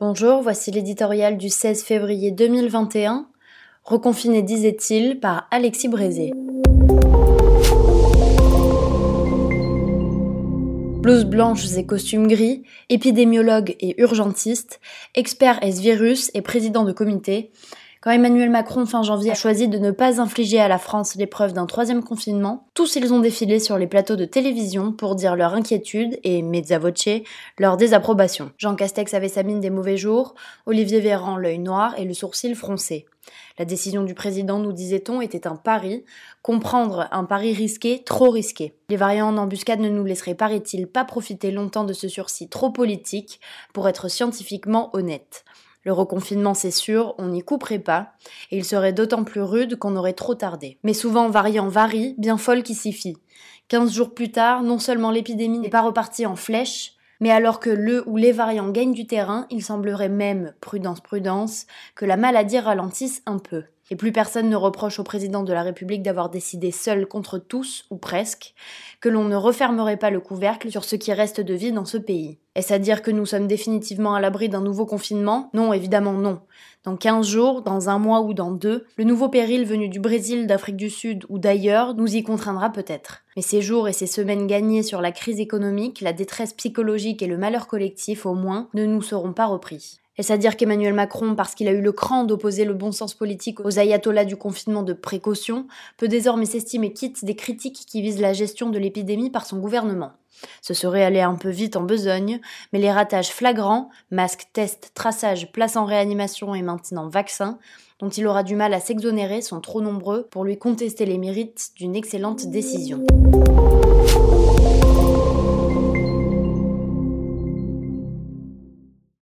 Bonjour, voici l'éditorial du 16 février 2021, reconfiné disait-il par Alexis Brézé. Blouses blanches et costumes gris, épidémiologue et urgentiste, expert S-Virus et président de comité, quand Emmanuel Macron, fin janvier, a choisi de ne pas infliger à la France l'épreuve d'un troisième confinement, tous ils ont défilé sur les plateaux de télévision pour dire leur inquiétude et, mezza voce, leur désapprobation. Jean Castex avait sa mine des mauvais jours, Olivier Véran l'œil noir et le sourcil froncé. La décision du président, nous disait-on, était un pari, comprendre un pari risqué, trop risqué. Les variants en embuscade ne nous laisseraient, paraît-il, pas profiter longtemps de ce sursis trop politique pour être scientifiquement honnête. Le reconfinement, c'est sûr, on n'y couperait pas, et il serait d'autant plus rude qu'on aurait trop tardé. Mais souvent, variant varie, bien folle qui s'y fie. Quinze jours plus tard, non seulement l'épidémie n'est pas repartie en flèche, mais alors que le ou les variants gagnent du terrain, il semblerait même, prudence prudence, que la maladie ralentisse un peu. Et plus personne ne reproche au président de la République d'avoir décidé seul contre tous, ou presque, que l'on ne refermerait pas le couvercle sur ce qui reste de vie dans ce pays. Est-ce à dire que nous sommes définitivement à l'abri d'un nouveau confinement? Non, évidemment non. Dans 15 jours, dans un mois ou dans deux, le nouveau péril venu du Brésil, d'Afrique du Sud ou d'ailleurs nous y contraindra peut-être. Mais ces jours et ces semaines gagnées sur la crise économique, la détresse psychologique et le malheur collectif au moins ne nous seront pas repris. Est-ce à dire qu'Emmanuel Macron, parce qu'il a eu le cran d'opposer le bon sens politique aux ayatollahs du confinement de précaution, peut désormais s'estimer quitte des critiques qui visent la gestion de l'épidémie par son gouvernement? Ce serait aller un peu vite en besogne, mais les ratages flagrants, masques, tests, traçage, place en réanimation et maintenant vaccin, dont il aura du mal à s'exonérer sont trop nombreux pour lui contester les mérites d'une excellente décision.